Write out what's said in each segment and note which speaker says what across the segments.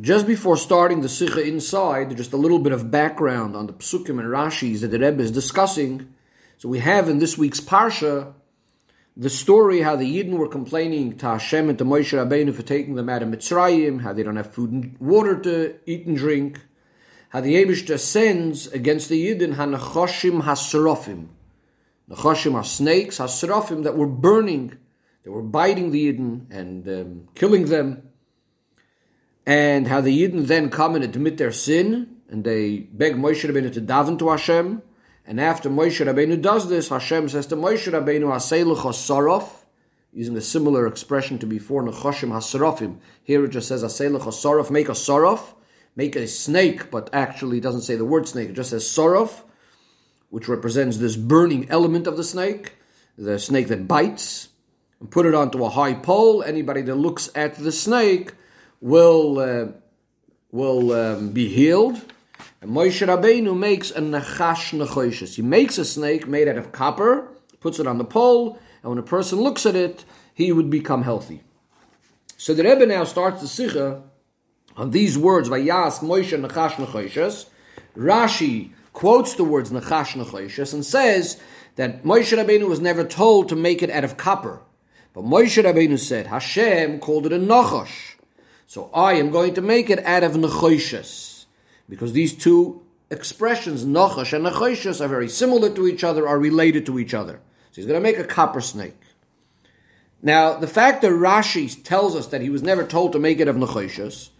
Speaker 1: Just before starting the Sikha inside, just a little bit of background on the Psukim and Rashis that the Rebbe is discussing. So we have in this week's Parsha the story how the Yidden were complaining to Hashem and to Moshe Rabbeinu for taking them out of Mitzrayim, how they don't have food and water to eat and drink, how the Abishta sends against the Yidden Hanachoshim Hasrofim. Nachoshim are snakes, Hasrofim that were burning, they were biting the Yidden and um, killing them and how the Yidden then come and admit their sin, and they beg Moshe Rabbeinu to daven to Hashem. And after Moshe Rabbeinu does this, Hashem says to Moshe Rabbeinu, "Aseiluch hasarof," using a similar expression to before Nechoshim hasarofim. Here it just says "Aseiluch hasarof," make a sorof, make a snake, but actually doesn't say the word snake. It just says sorof, which represents this burning element of the snake, the snake that bites, and put it onto a high pole. Anybody that looks at the snake will uh, will um, be healed. And Moshe Rabbeinu makes a nachash nechoshes. He makes a snake made out of copper, puts it on the pole, and when a person looks at it, he would become healthy. So the Rebbe now starts the sikha on these words, Vayas Moshe nachash nechoshes. Rashi quotes the words nachash nechoshes and says that Moshe Rabbeinu was never told to make it out of copper. But Moshe Rabbeinu said, Hashem called it a nachash. So I am going to make it out of nechoshes. Because these two expressions, nachash and nechoshes, are very similar to each other, are related to each other. So he's going to make a copper snake. Now, the fact that Rashi tells us that he was never told to make it of nechoshes,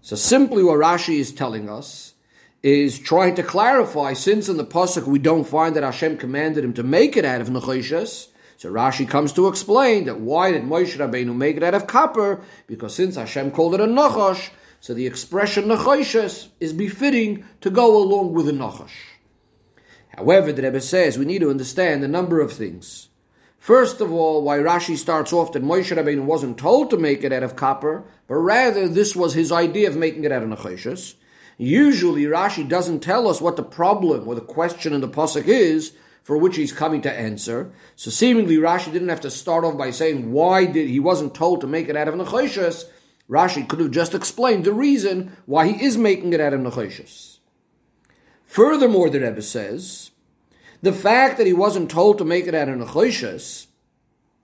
Speaker 1: so simply what Rashi is telling us is trying to clarify, since in the Pasuk we don't find that Hashem commanded him to make it out of nechoshes, so Rashi comes to explain that why did Moshe Rabbeinu make it out of copper? Because since Hashem called it a nachash, so the expression nachoshes is befitting to go along with the nachash. However, the Rebbe says we need to understand a number of things. First of all, why Rashi starts off that Moshe Rabbeinu wasn't told to make it out of copper, but rather this was his idea of making it out of nachoshes. Usually, Rashi doesn't tell us what the problem or the question in the pasuk is, for which he's coming to answer. So seemingly Rashi didn't have to start off by saying why did he wasn't told to make it out of nechoshes. Rashi could have just explained the reason why he is making it out of nechoshes. Furthermore, the Rebbe says the fact that he wasn't told to make it out of nechoshes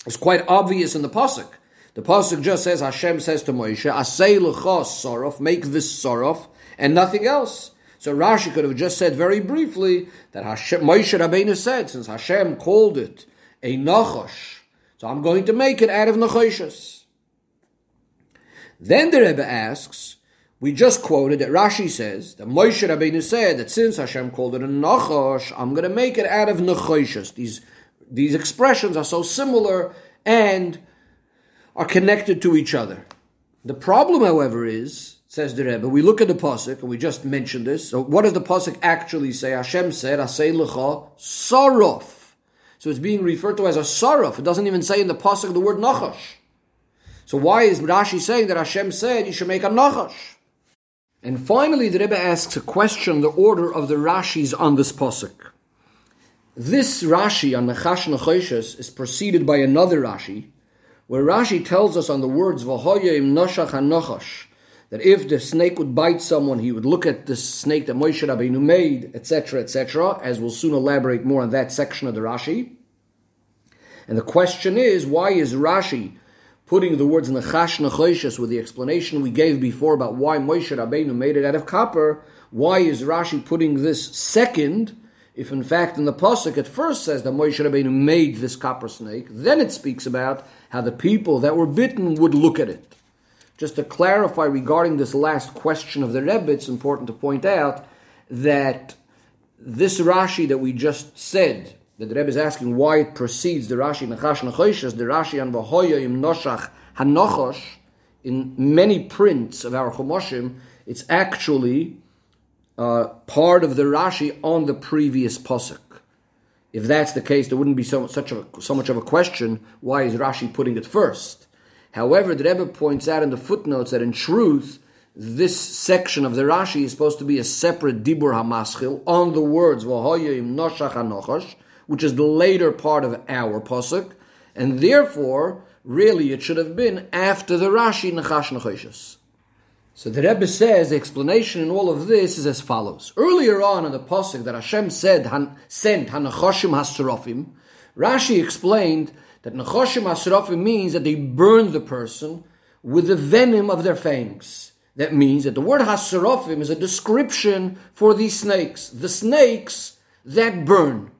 Speaker 1: is quite obvious in the pasuk. The pasuk just says Hashem says to Moshe, "Asay l'chos sorof, make this sorof, and nothing else." So Rashi could have just said very briefly that Hashem, Moshe Rabbeinu said, since Hashem called it a nachash, so I'm going to make it out of nachoshes. Then the Rebbe asks, we just quoted that Rashi says that Moshe Rabbeinu said that since Hashem called it a nachash, I'm going to make it out of nachoshes. These these expressions are so similar and are connected to each other. The problem, however, is says the Rebbe. We look at the pasuk, and we just mentioned this. So, what does the pasuk actually say? Hashem said, "Asay lecha sarof." So it's being referred to as a sarof. It doesn't even say in the pasuk the word nachash. So why is Rashi saying that Hashem said you should make a nachash? And finally, the Rebbe asks a question: the order of the Rashis on this pasuk. This Rashi on Nachash Nachoshes is preceded by another Rashi, where Rashi tells us on the words "V'hoyim noshach hanochash." That if the snake would bite someone, he would look at the snake that Moshe Rabbeinu made, etc., etc., as we'll soon elaborate more on that section of the Rashi. And the question is, why is Rashi putting the words Nechash Nechoshes with the explanation we gave before about why Moshe Rabbeinu made it out of copper? Why is Rashi putting this second, if in fact in the Pasuk it first says that Moshe Rabbeinu made this copper snake, then it speaks about how the people that were bitten would look at it. Just to clarify regarding this last question of the Rebbe, it's important to point out that this Rashi that we just said, that the Rebbe is asking why it precedes the Rashi Nachash Nachoshes, the Rashi on Vahoya im Noshach Hanochosh, in many prints of our Chomoshim, it's actually uh, part of the Rashi on the previous Pasuk. If that's the case, there wouldn't be so, such a, so much of a question, why is Rashi putting it first? However, the Rebbe points out in the footnotes that in truth, this section of the Rashi is supposed to be a separate Dibur HaMaschil on the words which is the later part of our Pasuk, and therefore, really it should have been after the Rashi Nechash Nechoshes. So the Rebbe says the explanation in all of this is as follows. Earlier on in the pasuk that Hashem said han, sent Hanachoshim Hasrofim, Rashi explained that Nachoshim Hasrofim means that they burn the person with the venom of their fangs. That means that the word Hasrofim is a description for these snakes, the snakes that burn.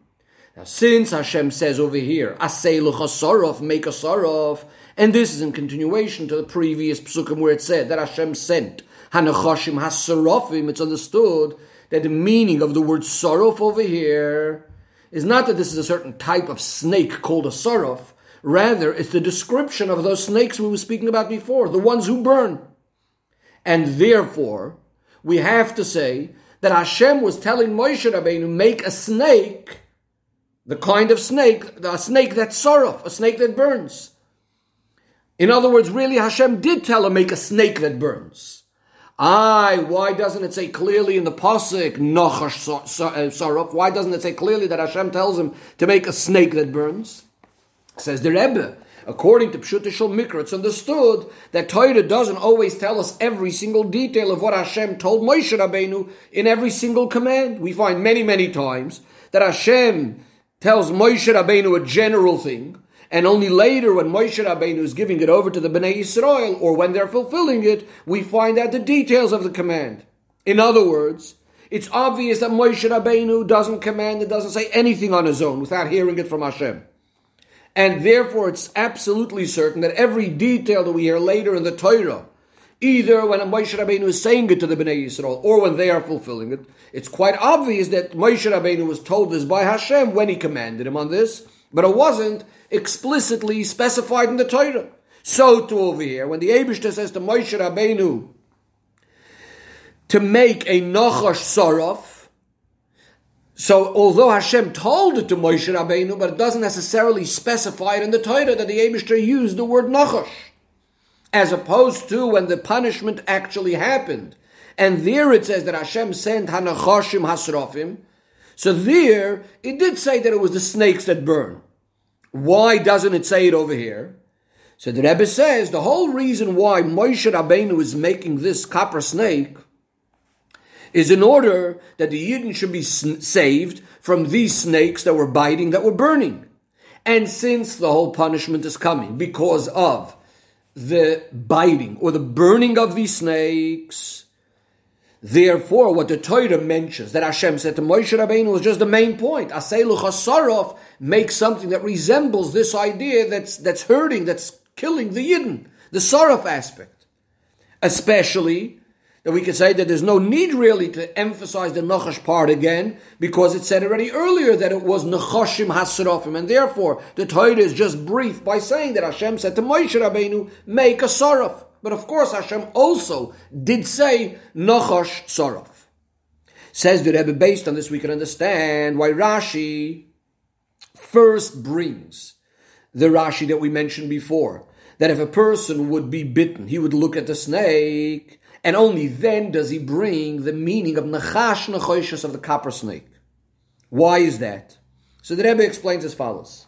Speaker 1: Now, since Hashem says over here, Asay Luchasarov, make a Sarov, and this is in continuation to the previous psukim where it said that Hashem sent Hanachashim Hasarofim. It's understood that the meaning of the word Sarof over here is not that this is a certain type of snake called a Sarof. Rather, it's the description of those snakes we were speaking about before, the ones who burn. And therefore, we have to say that Hashem was telling Moshe Rabbeinu, make a snake, the kind of snake, a snake that sorrow, a snake that burns. In other words, really Hashem did tell him make a snake that burns. Aye, why doesn't it say clearly in the Pasuk, Nochash uh, Saraf? Why doesn't it say clearly that Hashem tells him to make a snake that burns? Says the Rebbe. According to Pshuta Shul Mikra, it's understood that Torah doesn't always tell us every single detail of what Hashem told Moshe Rabbeinu in every single command. We find many, many times that Hashem tells Moshe Rabbeinu a general thing, and only later, when Moshe Rabbeinu is giving it over to the Bnei Yisrael, or when they're fulfilling it, we find out the details of the command. In other words, it's obvious that Moshe Rabbeinu doesn't command and doesn't say anything on his own without hearing it from Hashem. And therefore, it's absolutely certain that every detail that we hear later in the Torah, either when Moshe Rabbeinu is saying it to the Bnei Yisrael or when they are fulfilling it, it's quite obvious that Moshe Rabbeinu was told this by Hashem when he commanded him on this, but it wasn't explicitly specified in the Torah. So too over here, when the Abishta says to Moshe Rabbeinu to make a Nachash Saraf, so although Hashem told it to Moshe Rabbeinu, but it doesn't necessarily specify it in the Torah that the Abishta used the word Nachash, as opposed to when the punishment actually happened. And there it says that Hashem sent Hanachashim Hasrafim. So there, it did say that it was the snakes that burn. Why doesn't it say it over here? So the Rebbe says the whole reason why Moshe Rabbeinu is making this copper snake is in order that the Yidden should be saved from these snakes that were biting, that were burning. And since the whole punishment is coming because of the biting or the burning of these snakes, Therefore, what the Torah mentions that Hashem said to Moshe Rabbeinu was just the main point. Aselu Chasarov makes something that resembles this idea that's that's hurting, that's killing the Yidden, the Saraf aspect. Especially that we could say that there's no need really to emphasize the Nachash part again, because it said already earlier that it was Nachashim Hasarofim, and therefore the Torah is just brief by saying that Hashem said to Moshe Rabbeinu, make a Saraf. But of course, Hashem also did say Nachash Saraf. Says the Rebbe, based on this, we can understand why Rashi first brings the Rashi that we mentioned before. That if a person would be bitten, he would look at the snake, and only then does he bring the meaning of Nachash Nachoshes of the copper snake. Why is that? So the Rebbe explains as follows.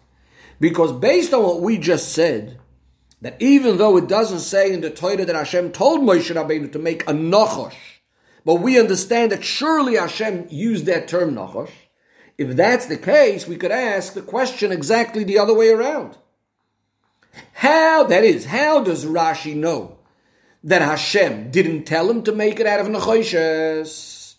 Speaker 1: Because based on what we just said, that even though it doesn't say in the Torah that Hashem told Moshe Rabbeinu to make a nachosh, but we understand that surely Hashem used that term nachosh. If that's the case, we could ask the question exactly the other way around. How, that is, how does Rashi know that Hashem didn't tell him to make it out of nechoshes?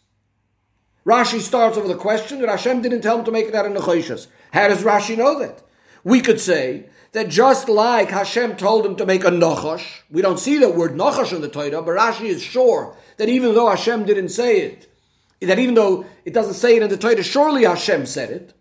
Speaker 1: Rashi starts with the question that Hashem didn't tell him to make it out of nechoshes. How does Rashi know that? We could say that just like Hashem told him to make a nachash, we don't see the word nachash in the Torah, but Rashi is sure that even though Hashem didn't say it, that even though it doesn't say it in the Torah, surely Hashem said it.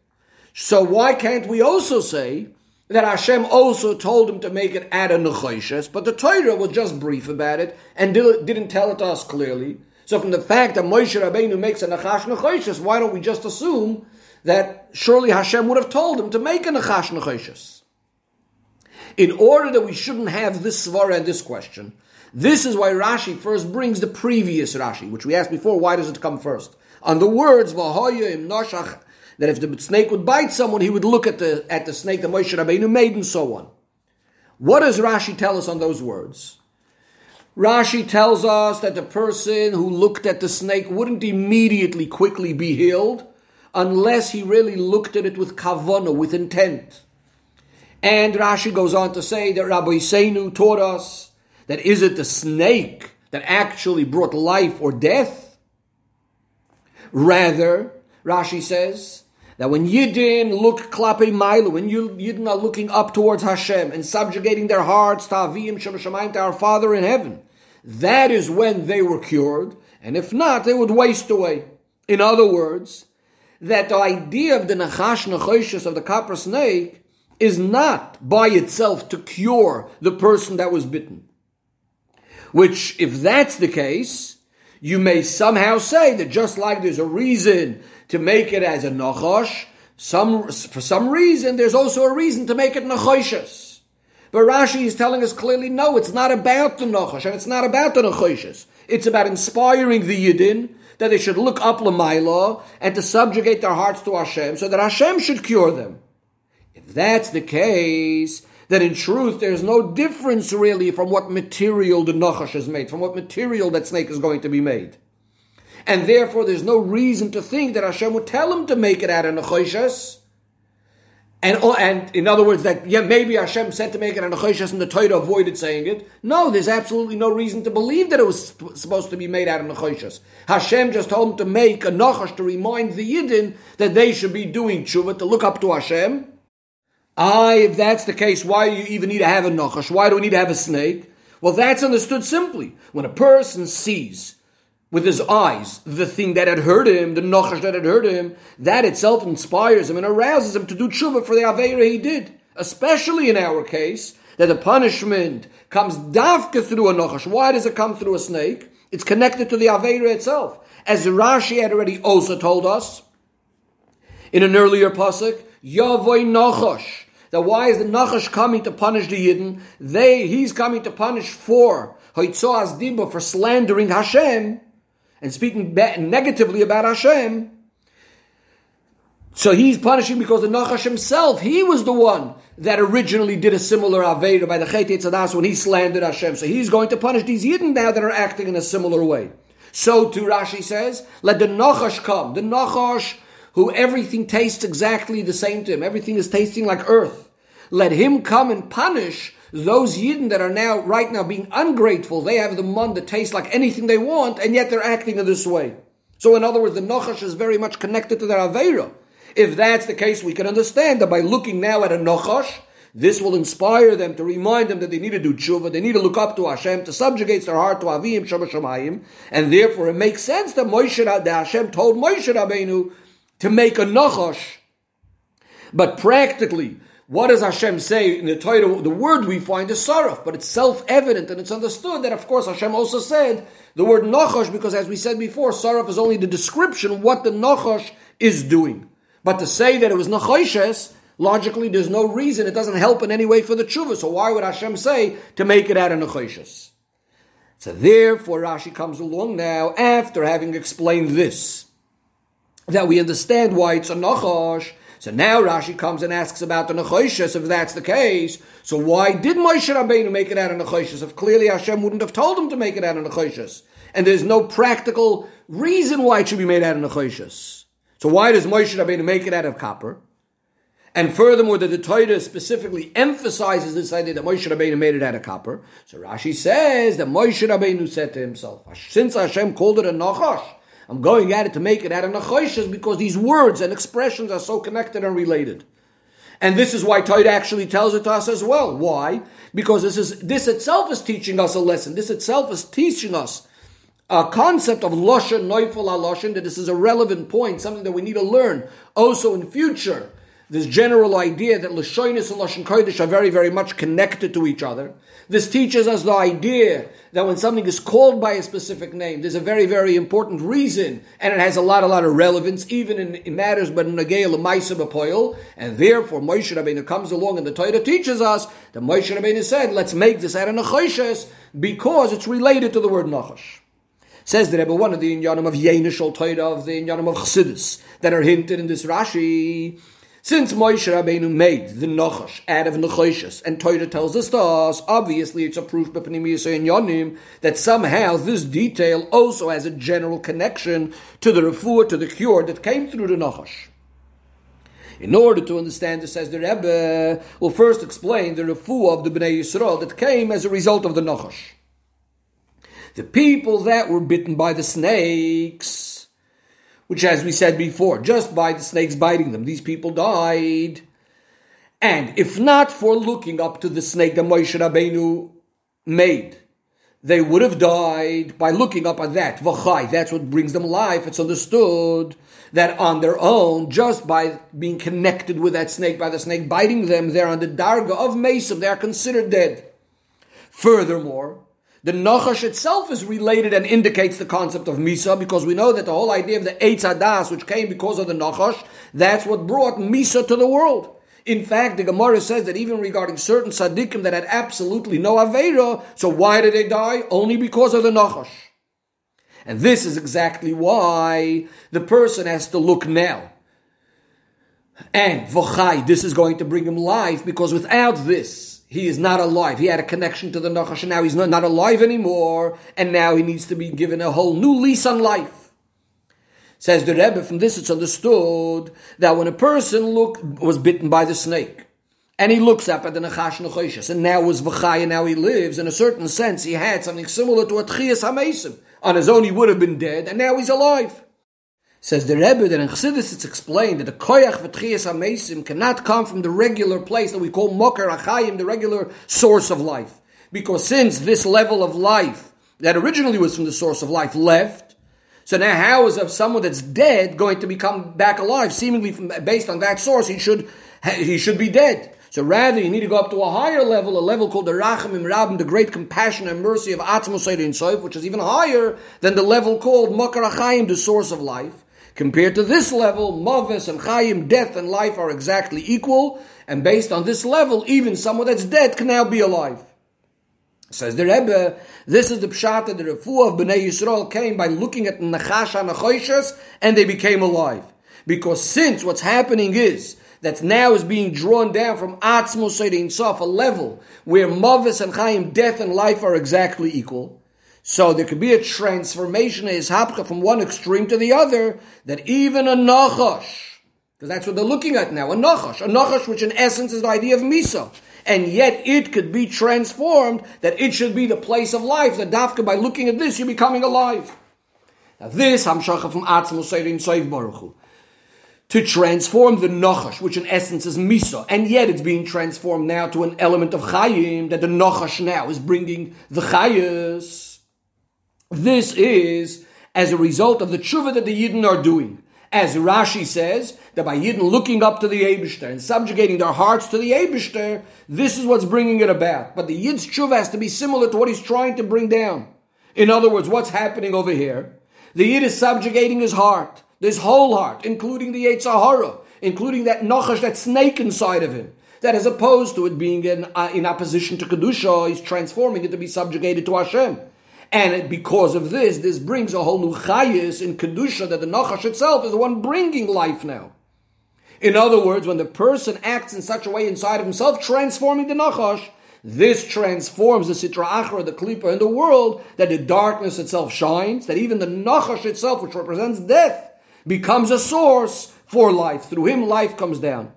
Speaker 1: So why can't we also say that Hashem also told him to make it at a nechoshes, but the Torah was just brief about it and didn't tell it to us clearly. So from the fact that Moshe Rabbeinu makes a nechash nechoshes, why don't we just assume that surely Hashem would have told him to make a nechash nechoshes? In order that we shouldn't have this svara and this question. This is why Rashi first brings the previous Rashi, which we asked before, why does it come first? On the words, that if the snake would bite someone, he would look at the, at the snake that Moshe Rabbeinu made and so on. What does Rashi tell us on those words? Rashi tells us that the person who looked at the snake wouldn't immediately quickly be healed unless he really looked at it with kavana, with intent. And Rashi goes on to say that Rabboseinu taught us that is it the snake that actually brought life or death? Rather, Rashi says that when Yidden look klape milu, when Yidden are looking up towards Hashem and subjugating their hearts to Avim Shem to our Father in heaven, that is when they were cured, and if not, they would waste away. In other words, that the idea of the Nachash Nachoshes of the copper snake is not by itself to cure the person that was bitten. Which, if that's the case, you may somehow say that just like there's a reason to make it as a nachash. Some, for some reason, there's also a reason to make it nachoshes. But Rashi is telling us clearly, no, it's not about the nachash, and it's not about the nachoshes. It's about inspiring the yidin that they should look up Lamaila and to subjugate their hearts to Hashem so that Hashem should cure them. If that's the case, then in truth there's no difference really from what material the Nachash is made, from what material that snake is going to be made and therefore there's no reason to think that Hashem would tell him to make it out of Nechoshas. And, oh, and in other words, that yeah, maybe Hashem said to make it a nechoshas and the Torah avoided saying it. No, there's absolutely no reason to believe that it was supposed to be made out of nechoshas. Hashem just told him to make a nachash to remind the Yidden that they should be doing tshuva, to look up to Hashem. Ah, if that's the case, why do you even need to have a nachash? Why do we need to have a snake? Well, that's understood simply. When a person sees with his eyes the thing that had hurt him, the nochash that had hurt him, that itself inspires him and arouses him to do tshuva for the aveira he did. Especially in our case, that the punishment comes dafka through a nochash. Why does it come through a snake? It's connected to the aveira itself. As Rashi had already also told us in an earlier pasuk, Yavoy Nachash. That why is the Nachash coming to punish the Yidden? They, he's coming to punish for Hoitzoas Dimba for slandering Hashem and speaking negatively about Hashem, so he's punishing because the Nachash himself, he was the one that originally did a similar Aveda by the Chet Tzadas when he slandered Hashem. So he's going to punish these Yidden now that are acting in a similar way. So too Rashi says, let the Nachash come. The Nachash, who everything tastes exactly the same to him. Everything is tasting like earth. Let him come and punish those Yidden that are now, right now, being ungrateful, they have the mun that tastes like anything they want, and yet they're acting in this way. So, in other words, the Nachash is very much connected to their Aveira. If that's the case, we can understand that by looking now at a Nachash, this will inspire them to remind them that they need to do tshuva, they need to look up to Hashem, to subjugate their heart to Avim Shabbat and therefore it makes sense that Moshe, that Hashem told Moshe Rabbeinu to make a Nachash. But practically, what does Hashem say in the Torah? The word we find is saraf, but it's self-evident and it's understood that, of course, Hashem also said the word nachash because, as we said before, saraf is only the description what the nachash is doing. But to say that it was nachoshes, logically, there's no reason. It doesn't help in any way for the tshuva. So why would Hashem say to make it out of nachoshes? So therefore, Rashi comes along now after having explained this, that we understand why it's a nachash so now Rashi comes and asks about the Nechoshes, if that's the case. So why did Moshe Rabbeinu make it out of Nechoshes? If clearly Hashem wouldn't have told him to make it out of Nechoshes. And there's no practical reason why it should be made out of Nechoshes. So why does Moshe Rabbeinu make it out of copper? And furthermore, that the Torah specifically emphasizes this idea that Moshe Rabbeinu made it out of copper. So Rashi says that Moshe Rabbeinu said to himself, since Hashem called it a Nachash, I'm going at it to make it out of Nachoshas because these words and expressions are so connected and related. And this is why Torah actually tells it to us as well. Why? Because this is this itself is teaching us a lesson. This itself is teaching us a concept of loshen noifel loshen that this is a relevant point, something that we need to learn also in future this general idea that Lashonis and Lashon Kodesh are very, very much connected to each other. This teaches us the idea that when something is called by a specific name, there's a very, very important reason, and it has a lot, a lot of relevance, even in, in matters but in Nagea Lamaisa Bapoil, and therefore Moshe Rabbeinu comes along and the Torah teaches us that Moshe Rabbeinu said, let's make this Nachoshes because it's related to the word Nachosh. Says the Rebbe, one of the inyanim of Yenishal Torah, of the inyanim of Chassidus, that are hinted in this Rashi, Since Moshe Rabbeinu made the Nachash out of Nachoshes, and Torah tells us to us, obviously it's a proof and Yonim that somehow this detail also has a general connection to the refuah, to the cure that came through the Nachash. In order to understand this, says the Rebbe, we'll first explain the refuah of the Bnei Yisrael that came as a result of the Nachash. The people that were bitten by the snakes, which, as we said before, just by the snakes biting them, these people died. And if not for looking up to the snake that Moshe Rabbeinu made, they would have died by looking up at that. V'chai, that's what brings them life. It's understood that on their own, just by being connected with that snake, by the snake biting them, they're on the darga of Mesim, they are considered dead. Furthermore, the Nachash itself is related and indicates the concept of Misa because we know that the whole idea of the Eitz Hadas, which came because of the Nachash, that's what brought Misa to the world. In fact, the Gemara says that even regarding certain tzaddikim that had absolutely no Aveira, so why did they die? Only because of the Nachash. And this is exactly why the person has to look now. And V'chai, this is going to bring him life because without this, he is not alive. He had a connection to the Nachash, and now he's not, alive anymore, and now he needs to be given a whole new lease on life. Says the Rebbe, from this it's understood that when a person look, was bitten by the snake, and he looks up at the Nachash Nachoshes, and now was V'chai, and now he lives, in a certain sense, he had something similar to a Tchias HaMesim. On his own, he would have been dead, and now he's alive. Says the Rebbe that in Chassidus it's explained that the koyach v'tchias hamesim cannot come from the regular place that we call moker achayim, the regular source of life. Because since this level of life that originally was from the source of life left, so now how is someone that's dead going to become back alive? Seemingly from, based on that source, he should he should be dead. So rather, you need to go up to a higher level, a level called the Rachamim Rabim, the great compassion and mercy of Atzmos and Soif, which is even higher than the level called Makar Achayim, the source of life. Compared to this level, Mavis and Chaim, death and life are exactly equal, and based on this level, even someone that's dead can now be alive. Says the Rebbe, this is the pshat that the refuah of Bnei Yisrael came by looking at Nachash and and they became alive. Because since what's happening is that now is being drawn down from Atzmos Sof, a level where Mavis and Chaim, death and life are exactly equal, so there could be a transformation is hapcha from one extreme to the other, that even a nachash, because that's what they're looking at now, a nachash, a nachash which in essence is the idea of misa, and yet it could be transformed, that it should be the place of life, that dafka by looking at this, you're becoming alive. Now this, Hamshacha from Atzmo Seirin Soiv Baruch to transform the nachash, which in essence is misa, and yet it's being transformed now to an element of chayim, that the nachash now is bringing the chayas. This is as a result of the tshuva that the Yidden are doing. As Rashi says, that by Yidden looking up to the Abishter and subjugating their hearts to the Abishter, this is what's bringing it about. But the Yid's tshuva has to be similar to what he's trying to bring down. In other words, what's happening over here? The Yid is subjugating his heart, his whole heart, including the Yetzer Hara, including that Nachash, that snake inside of him. That as opposed to it being in, uh, in opposition to Kedusha, he's transforming it to be subjugated to Hashem. And because of this, this brings a whole new chayis in Kedusha that the Nachash itself is the one bringing life now. In other words, when the person acts in such a way inside of himself, transforming the Nachash, this transforms the Sitra Achra, the Klippa in the world, that the darkness itself shines, that even the Nachash itself, which represents death, becomes a source for life. Through him, life comes down.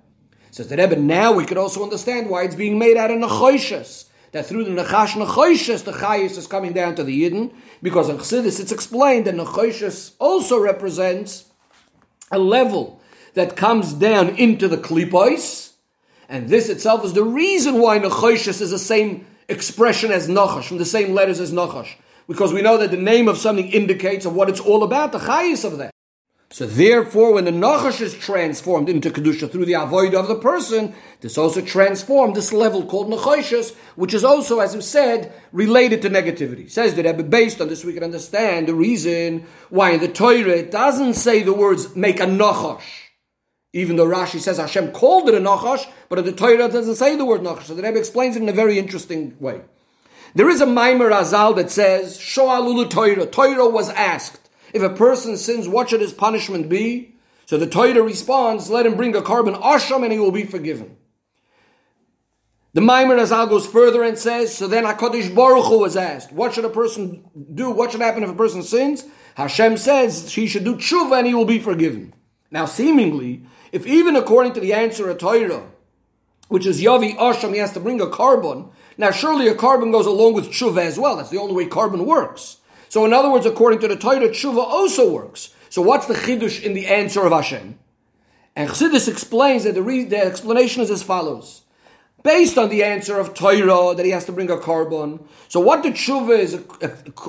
Speaker 1: Says the Rebbe, now we could also understand why it's being made out of Nachoshes that through the Nechash Nechoshes, the Chayis is coming down to the Yidden, because in Chassidus it's explained that Nechoshes also represents a level that comes down into the Klipos, and this itself is the reason why Nechoshes is the same expression as Nachash, from the same letters as Nachash, because we know that the name of something indicates of what it's all about, the Chayis of that. So therefore, when the Nachash is transformed into Kedusha through the avoid of the person, this also transformed this level called Nachoshes, which is also, as we said, related to negativity. Says the Rebbe, based on this we can understand the reason why in the Torah it doesn't say the words make a Nachash. Even though Rashi says Hashem called it a Nachash, but in the Torah it doesn't say the word Nachash. So the Rebbe explains it in a very interesting way. There is a Maimer Azal that says, Shoalulu Torah. Torah was asked, if a person sins, what should his punishment be? So the Torah responds, let him bring a korban asham and he will be forgiven. The Maimer Azal goes further and says, so then HaKadosh Baruch Hu was asked, what should a person do? What should happen if a person sins? Hashem says he should do tshuva and he will be forgiven. Now seemingly, if even according to the answer of Torah, which is Yavi Asham, he has to bring a korban, now surely a korban goes along with tshuva as well. That's the only way korban works. So in other words, according to the Torah, tshuva also works. So what's the chidush in the answer of Hashem? And Chassidus explains that the, re- the explanation is as follows. Based on the answer of Torah that he has to bring a korban, so what the tshuva is,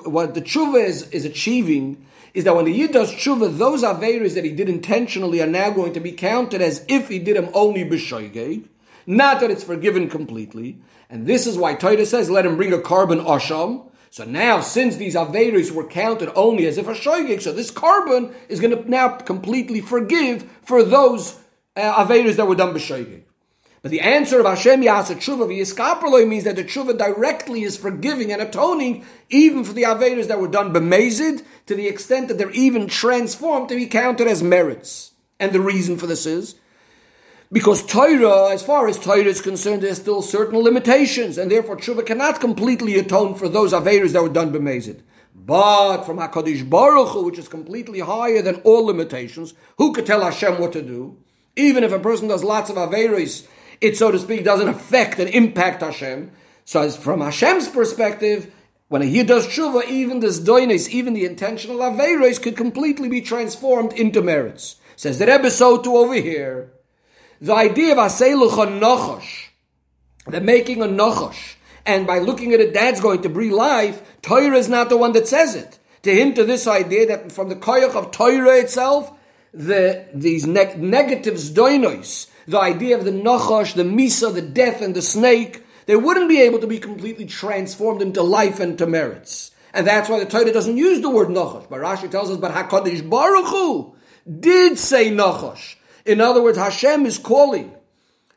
Speaker 1: what the tshuva is, is achieving is that when the yid does tshuva, those averis that he did intentionally are now going to be counted as if he did them only b'shoigeg, not that it's forgiven completely. And this is why Torah says, let him bring a korban asham. So now, since these Averis were counted only as if a Shoigig, so this korban is going to now completely forgive for those uh, Averis that were done b'Shoigig. But the answer of Hashem Yasa Tshuva v'Yiskaperloi means that the Tshuva directly is forgiving and atoning even for the Averis that were done b'Mezid to the extent that they're even transformed to be counted as merits. And the reason for this is because Torah, as far as Torah is concerned, there's still certain limitations, and therefore tshuva cannot completely atone for those averas that were done by b'mezid. But from Hakadosh Baruch Hu, which is completely higher than all limitations, who could tell Hashem what to do? Even if a person does lots of averas, it so to speak doesn't affect and impact Hashem. So, as from Hashem's perspective, when yid does tshuva, even this doines, even the intentional averas, could completely be transformed into merits. Says the Rebbe so too over here. The idea of Aseluch Nochosh, the making a Nochosh, and by looking at it, that's going to breathe life, Torah is not the one that says it. To hint to this idea that from the koyach of Torah itself, the, these ne- negatives doinois, the idea of the Nochosh, the Misa, the death, and the snake, they wouldn't be able to be completely transformed into life and to merits. And that's why the Torah doesn't use the word Nochosh. But Rashi tells us, but HaKadosh Baruch Hu did say Nochosh. In other words, Hashem is calling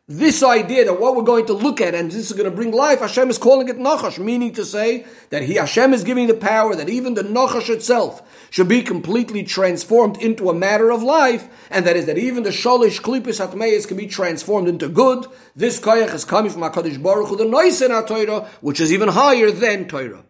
Speaker 1: this idea that what we're going to look at and this is going to bring life, Hashem is calling it Nachash, meaning to say that he, Hashem is giving the power that even the Nachash itself should be completely transformed into a matter of life, and that is that even the Sholish Klipis Hatmeis can be transformed into good. This Koyach is coming from HaKadosh Baruch Hu, the Noisen Torah, which is even higher than Torah.